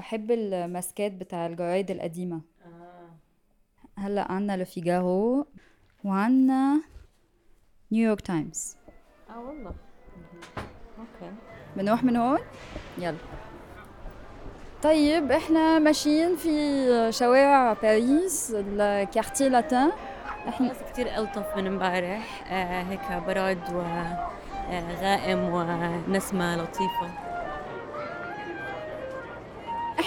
بحب الماسكات بتاع الجرايد القديمة. هلا عنا Le Figaro وعنا New York Times. آه والله. okay. بنروح من هون يلا. طيب إحنا ماشيين في شوارع باريس ال Quartier Latin إحنا كثير ألطف من امبارح. آه هيك براد وغائم آه ونسمة لطيفة.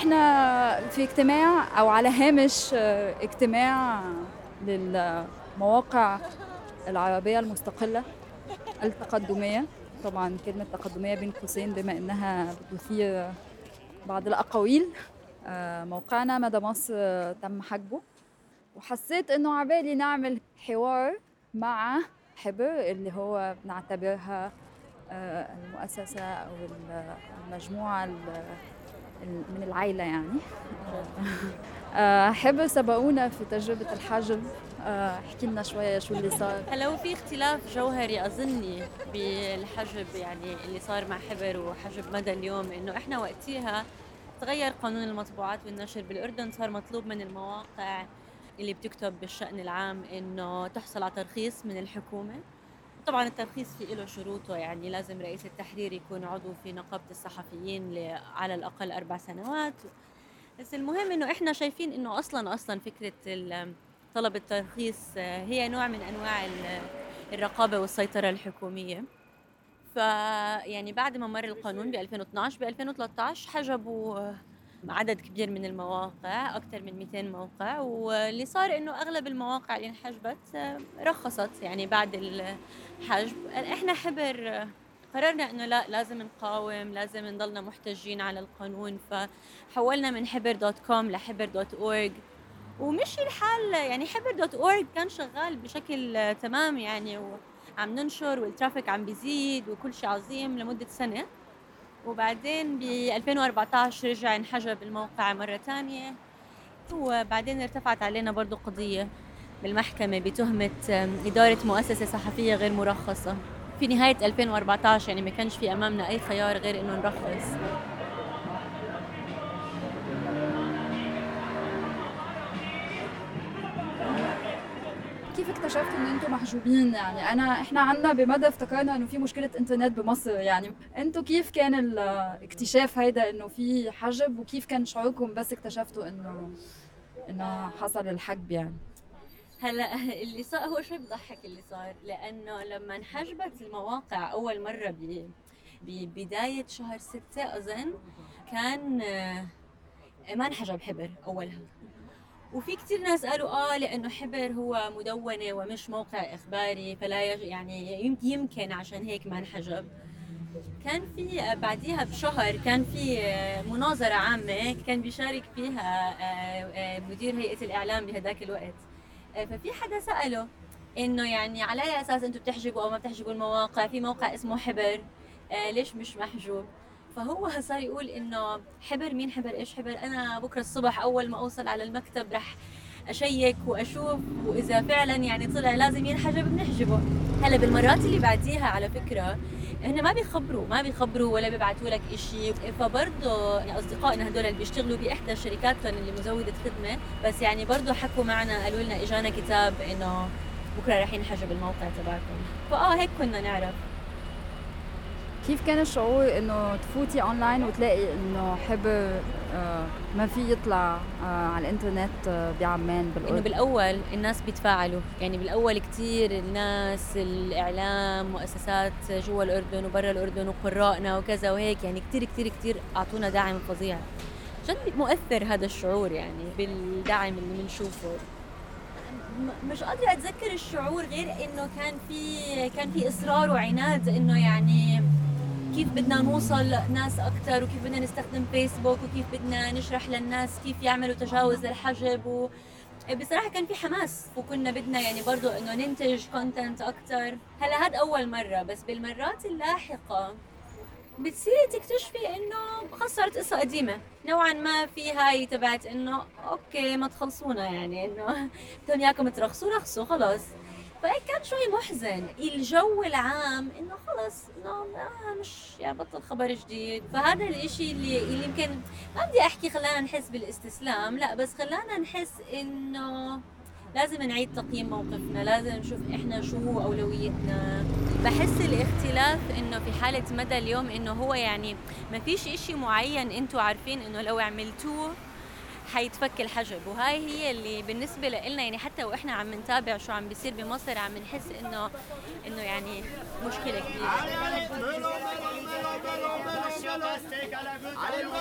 إحنا في اجتماع أو على هامش آه، اجتماع للمواقع العربية المستقلة التقدمية. طبعا كلمة تقدمية بين قوسين بما إنها بتثير بعض الأقاويل آه، موقعنا مدى مصر آه، تم حجبه. وحسيت إنه عبالي نعمل حوار مع حبر اللي هو بنعتبرها آه، المؤسسة أو المجموعة ال- ال- من العائلة يعني. آه، حبر سبقونا في تجربة الحجب. آه، احكي لنا شوية شو اللي صار. هلا وفي اختلاف جوهري أظني بالحجب يعني اللي صار مع حبر وحجب مدى اليوم إنه إحنا وقتها تغير قانون المطبوعات والنشر بالأردن صار مطلوب من المواقع اللي بتكتب بالشأن العام إنه تحصل على ترخيص من الحكومة. طبعا الترخيص في له شروطه يعني لازم رئيس التحرير يكون عضو في نقابة الصحفيين على الأقل أربع سنوات. بس المهم إنه إحنا شايفين إنه أصلا أصلا فكرة طلب الترخيص آه، هي نوع من أنواع ال- الرقابة والسيطرة الحكومية. ف يعني بعد ما مر القانون ب 2012 ب 2013 حجبوا عدد كبير من المواقع أكثر من 200 موقع واللي صار إنه أغلب المواقع اللي انحجبت آه، رخصت يعني بعد الحجب. إحنا حبر آه، قررنا إنه لا لازم نقاوم لازم نضلنا محتجين على القانون فحولنا من حبر dot com لحبر dot org. ومشي الحال يعني حبر dot org كان شغال بشكل آه، تمام يعني وعم ننشر وال traffic عم بيزيد وكل شيء عظيم لمدة سنة. وبعدين ب 2014 رجع انحجب الموقع مرة ثانية وبعدين ارتفعت علينا برضو قضية بالمحكمة بتهمة إدارة مؤسسة صحفية غير مرخصة. في نهاية 2014 يعني ما كانش في أمامنا أي خيار غير إنه نرخص. كيف اكتشفتوا إن أنتم محجوبين؟ يعني انا إحنا عنا بمدى افتكرنا إنه في مشكلة إنترنت بمصر. يعني أنتوا كيف كان الاكتشاف هيدا إنه في حجب؟ وكيف كان شعوركم بس اكتشفتوا انه إنه حصل الحجب يعني؟ هلا اللي صار هو شوي بضحك اللي صار. لأنه لما انحجبت المواقع أول مرة ب ببدايه شهر ستة أظن كان آه، ما انحجب حبر أولها. وفي كتير ناس قالوا آه لأنه حبر هو مدونة ومش موقع إخباري فلا. يعني يم- يمكن عشان هيك ما انحجب كان في بعديها بشهر كان في آه، مناظرة عامة كان بيشارك فيها آه، آه، مدير هيئة الإعلام بهداك الوقت. ففي حدا سأله إنه يعني على اي أساس أنتم بتحجبوا أو ما بتحجبوا المواقع في موقع اسمه حبر؟ ليش مش محجوب؟ فهو صار يقول إنه حبر مين حبر؟ إيش حبر؟ أنا بكرة الصبح أول ما أوصل على المكتب رح أشيك وأشوف وإذا فعلا يعني طلع لازم ينحجب بنحجبه. هلا بالمرات اللي بعديها على فكرة هن ما بيخبروا ما بيخبروا ولا بيبعتوا لك إشي. فبرضه يعني أصدقائنا هدول اللي بيشتغلوا بإحدى الشركات كان اللي مزودة خدمة بس يعني برضه حكوا معنا قالوا لنا إجانا كتاب إنه بكرة رح ينحجب الموقع تبعكم. فآه هيك كنا نعرف. كيف كان الشعور إنه تفوتي اونلاين وتلاقي إنه حبر آه، ما في يطلع آه، على الإنترنت آه، بعمان إنه بالاردن بالأول الناس بيتفاعلوا. يعني بالأول كثير الناس الإعلام مؤسسات جوا الأردن وبرا الأردن وقرائنا وكذا وهيك يعني كثير كثير كثير أعطونا دعم فظيع. جد مؤثر هذا الشعور يعني بالدعم اللي بنشوفه. مش قادرة أتذكر الشعور غير إنه كان في كان في إصرار وعناد إنه يعني كيف بدنا نوصل ناس أكثر وكيف بدنا نستخدم فيسبوك وكيف بدنا نشرح للناس كيف يعملوا تجاوز للحجب و بصراحة كان في حماس وكنا بدنا يعني برضو إنه ننتج كونتنت أكثر هلا هاد أول مرة بس بالمرات اللاحقة بتصيري تكتشفي إنه صارت قصة قديمة. نوعا ما في هاي تبعت إنه أوكي ما تخلصونا يعني إنه بدهم إياكم ترخصوا رخصوا خلص. فهيك كان شوي محزن. الجو العام إنه خلص إنه مش بطل خبر جديد. فهذا الإشي اللي اللي يمكن ما بدي أحكي خلانا نحس بالاستسلام لا بس خلانا نحس إنه لازم نعيد تقييم موقفنا لازم نشوف إحنا شو هو أولويتنا. بحس الاختلاف إنه في حالة مدى اليوم إنه هو يعني ما فيش إشي معين أنتم عارفين إنه لو عملتوه حيتفك الحجب. وهاي هي اللي بالنسبة لنا يعني حتى وإحنا عم نتابع شو عم بيصير بمصر عم نحس إنه إنه يعني مشكلة كبيرة.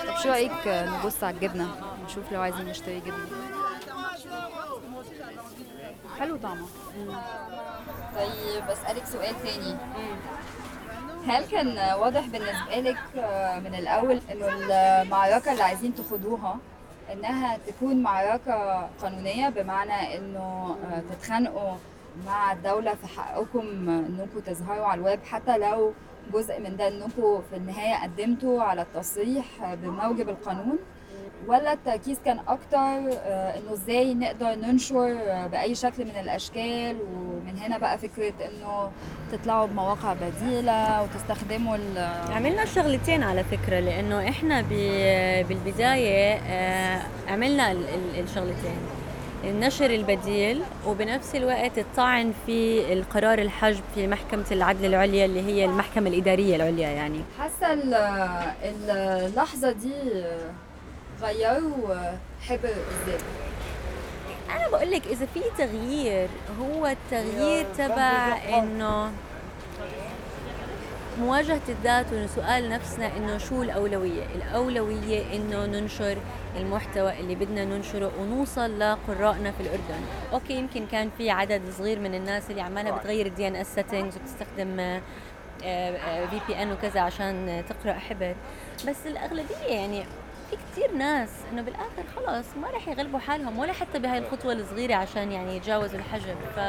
طب شو رأيك نبص على الجبنه نشوف لو عايزين نشتري جبنة. حلو طعمه. طيب بسألك سؤال تاني. هل كان واضح بالنسبة لك من الأول إنه المعركة اللي عايزين تخوضوها إنها تكون معركة قانونية بمعنى إنه تتخانقوا مع الدولة في حقكم إنكم تظهروا على الويب حتى لو جزء من ده إنكم في النهاية قدمتوا على التصريح بموجب القانون ولا التركيز كان أكتر إنه إزاي نقدر ننشر بأي شكل من الأشكال. ومن هنا بقى فكرة إنه تطلعوا بمواقع بديلة وتستخدموا عملنا شغلتين على فكرة لأنه إحنا بالبداية عملنا الشغلتين النشر البديل وبنفس الوقت الطعن في القرار الحجب في محكمة العدل العليا اللي هي المحكمة الإدارية العليا يعني. حاسة اللحظة دي غيروا حبر إزاي؟ أنا بقول لك إذا في تغيير هو التغيير تبع إنه مواجهة الذات وسؤال نفسنا إنه شو الأولوية؟ الأولوية إنه ننشر المحتوى اللي بدنا ننشره ونوصل لقرائنا في الأردن، okay يمكن كان في عدد صغير من الناس اللي عمالها بتغير ال DNS settings وبتستخدم في بي ان وكذا عشان تقرأ حبر، بس الأغلبية يعني في كثير ناس إنه بالآخر خلص ما راح يغلبوا حالهم ولا حتى بهاي الخطوة الصغيرة عشان يعني يتجاوزوا الحجب ف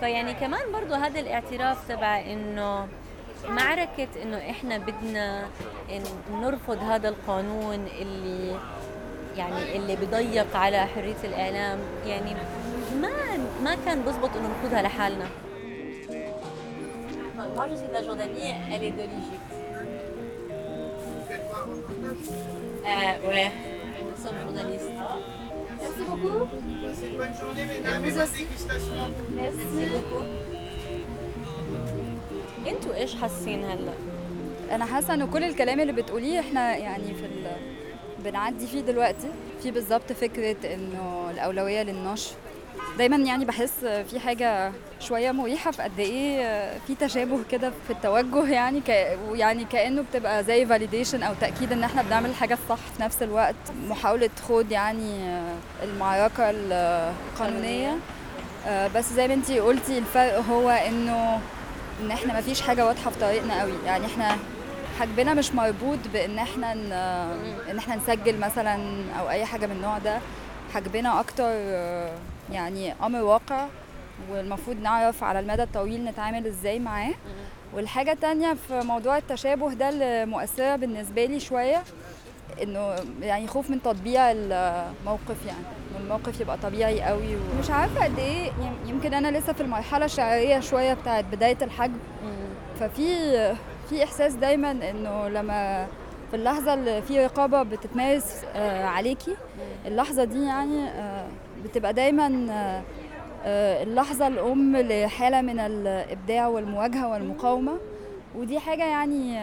فيعني كمان برضه هذا الاعتراف تبع إنه معركة إنه إحنا بدنا إن نرفض هذا القانون اللي يعني اللي بضيق على حرية الإعلام يعني ما ما كان بزبط إنه نخوضها لحالنا. Moi je suis de la elle est de l'Égypte. ouais. أنتوا إيش حاسين هلا؟ أنا حاسة ان كل الكلام اللي بتقوليه إحنا يعني في بنعدي فيه دلوقتي. في بالظبط فكرة إنه الأولوية للنشر. دايما يعني بحس في حاجة شوية مريحة في قد إيه في تشابه كده في التوجه يعني ك... يعني كأنه بتبقى زي فاليديشن أو تأكيد إن إحنا بنعمل الحاجة الصح في نفس الوقت. محاولة خوض يعني المعركة القانونية. بس زي ما انتي قلتي الفرق هو إنه إن إحنا ما فيش حاجة واضحة في طريقنا قوي. يعني إحنا حجبنا مش مربوط بإن إحنا. إن إحنا نسجل مثلا أو أي حاجة من النوع ده. حجبنا أكتر يعني أمر واقع والمفروض نعرف على المدى الطويل نتعامل إزاي معاه. والحاجة التانية في موضوع التشابه ده اللي مؤثره بالنسبة لي شوية إنه يعني خوف من تطبيع الموقف يعني الموقف يبقى طبيعي قوي ومش عارفة قد إيه يمكن أنا لسه في المرحلة الشعرية شوية بتاعت بداية الحجب. ففي في إحساس دايما إنه لما في اللحظة اللي في رقابة بتتمارس عليكي. اللحظة دي يعني بتبقى دايما اللحظة الأم لحالة من الإبداع والمواجهة والمقاومة. ودي حاجة يعني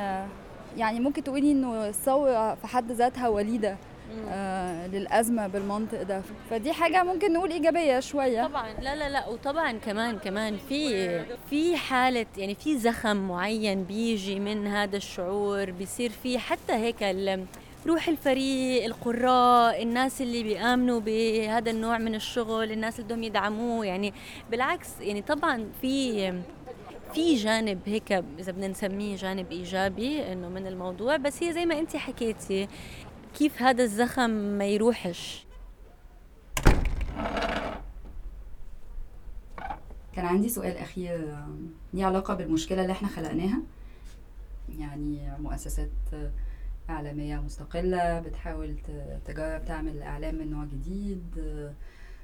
يعني ممكن تقولي إنه الثوره في حد ذاتها وليدة. آه للأزمة بالمنطق ده. فدي حاجة ممكن نقول إيجابية شوية. طبعا. لا لا لا. وطبعا كمان كمان في في حالة يعني في زخم معين بيجي من هذا الشعور بيصير في حتى هيك روح الفريق القراء الناس اللي بيآمنوا بهذا النوع من الشغل الناس اللي بدهم يدعموه. يعني بالعكس يعني طبعا في في جانب هيك إذا بدنا نسميه جانب إيجابي إنه من الموضوع. بس هي زي ما انت حكيتي كيف هذا الزخم ما يروحش؟ كان عندي سؤال أخير ليه علاقة بالمشكلة اللي إحنا خلقناها؟ يعني مؤسسات إعلامية مستقلة بتحاول تجرب تعمل إعلام من نوع جديد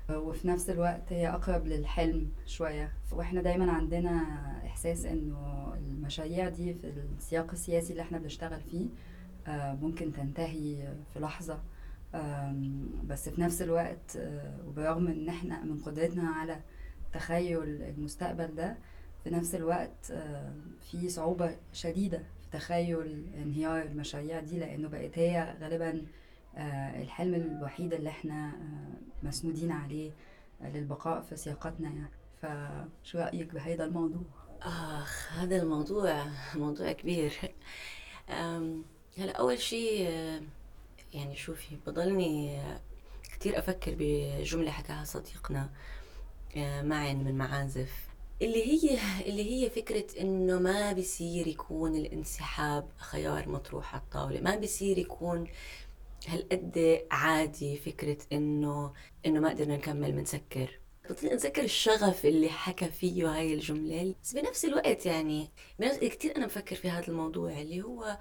وفي نفس الوقت هي أقرب للحلم شوية. وإحنا دايما عندنا إحساس إنه المشاريع دي في السياق السياسي اللي إحنا بنشتغل فيه ممكن تنتهي في لحظة. بس في نفس الوقت آه، وبرغم إن إحنا من قدرتنا على تخيل المستقبل ده في نفس الوقت آه، في صعوبة شديدة في تخيل انهيار المشاريع دي لأنه بقت هي غالبا آه، الحلم الوحيد اللي إحنا آه، مسنودين عليه آه، للبقاء في سياقتنا يعني. فشو رأيك بهذا الموضوع؟ آخ هذا الموضوع موضوع كبير. هلا أول شيء آه، يعني شوفي بضلني كتير أفكر بجملة حكاها صديقنا معن من معازف اللي هي اللي هي فكرة إنه ما بيصير يكون الانسحاب خيار مطروح على الطاولة. ما بيصير يكون هالقد عادي فكرة إنه إنه ما قدرنا نكمل بنسكر بطلع نتذكر الشغف اللي حكى فيه هاي الجملة. بس بنفس الوقت يعني بنفس كتير أنا بفكر في هذا الموضوع اللي هو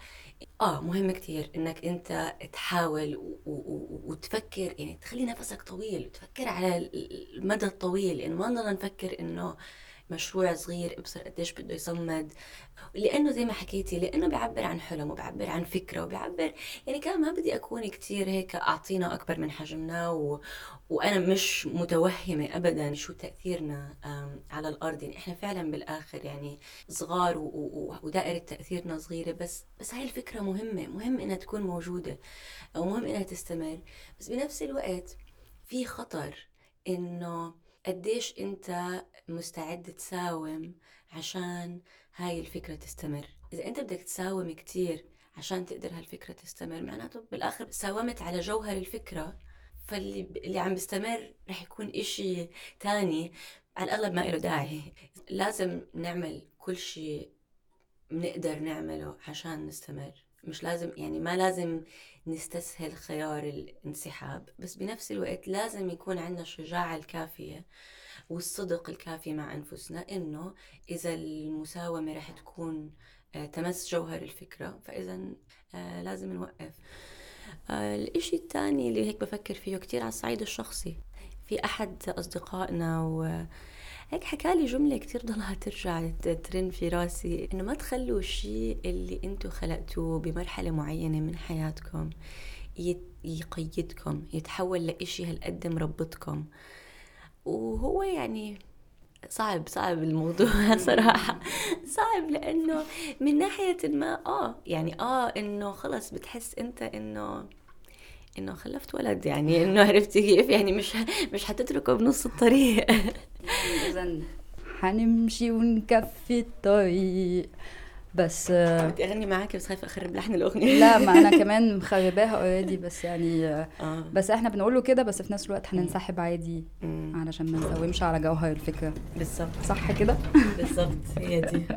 آه مهم كتير إنك أنت تحاول و- و- وتفكر يعني تخلي نفسك طويل وتفكر على ال- المدى الطويل. لأنه ما نضل نفكر إنه مشروع صغير ابصر قديش بده يصمد. لأنه زي ما حكيتي لأنه بيعبر عن حلم وبيعبر عن فكرة وبيعبر يعني كمان ما بدي أكون كتير هيك أعطينا أكبر من حجمنا و... وأنا مش متوهمة ابدا شو تأثيرنا على الأرض. يعني إحنا فعلا بالآخر يعني صغار و... و... ودائرة تأثيرنا صغيرة بس بس هاي الفكرة مهمة. مهم إنها تكون موجودة ومهم إنها تستمر. بس بنفس الوقت في خطر إنه قديش انت مستعد تساوم عشان هاي الفكرة تستمر؟ إذا أنت بدك تساوم كتير عشان تقدر هالفكرة تستمر معناته بالآخر ساومت على جوهر الفكرة فاللي اللي عم بيستمر رح يكون إشي تاني على الأغلب ما له داعي. لازم نعمل كل شيء بنقدر نعمله عشان نستمر. مش لازم يعني ما لازم نستسهل خيار الانسحاب بس بنفس الوقت لازم يكون عندنا الشجاعة الكافية والصدق الكافي مع أنفسنا إنه إذا المساومة رح تكون آه، تمس جوهر الفكرة فإذا آه، لازم نوقف. آه، الإشي الثاني اللي هيك بفكر فيه كتير على الصعيد الشخصي في أحد أصدقائنا و هيك حكى لي جملة كتير ضلها ترجع ترن في راسي إنه ما تخلوا الشيء اللي أنتوا خلقتوه بمرحلة معينة من حياتكم يقيدكم يتحول لإشي هالقد مربطكم. وهو يعني صعب صعب الموضوع صراحة. صعب لأنه من ناحية ما آه يعني آه إنه خلص بتحس أنت إنه إنه خلفت ولد يعني إنه عرفتي كيف؟ يعني مش مش حتتركه بنص الطريق. إذا حنمشي ونكفي الطريق. بس آه، بدي أغني معك بس خايفة أخرب لحن الأغنية. لا ما أنا كمان مخرباها اوريدي بس يعني آه، آه. بس إحنا بنقول له كده بس في نفس الوقت هننسحب عادي علشان ما نسومش على جوهر الفكرة. بالضبط صح كده؟ بالضبط هي دي.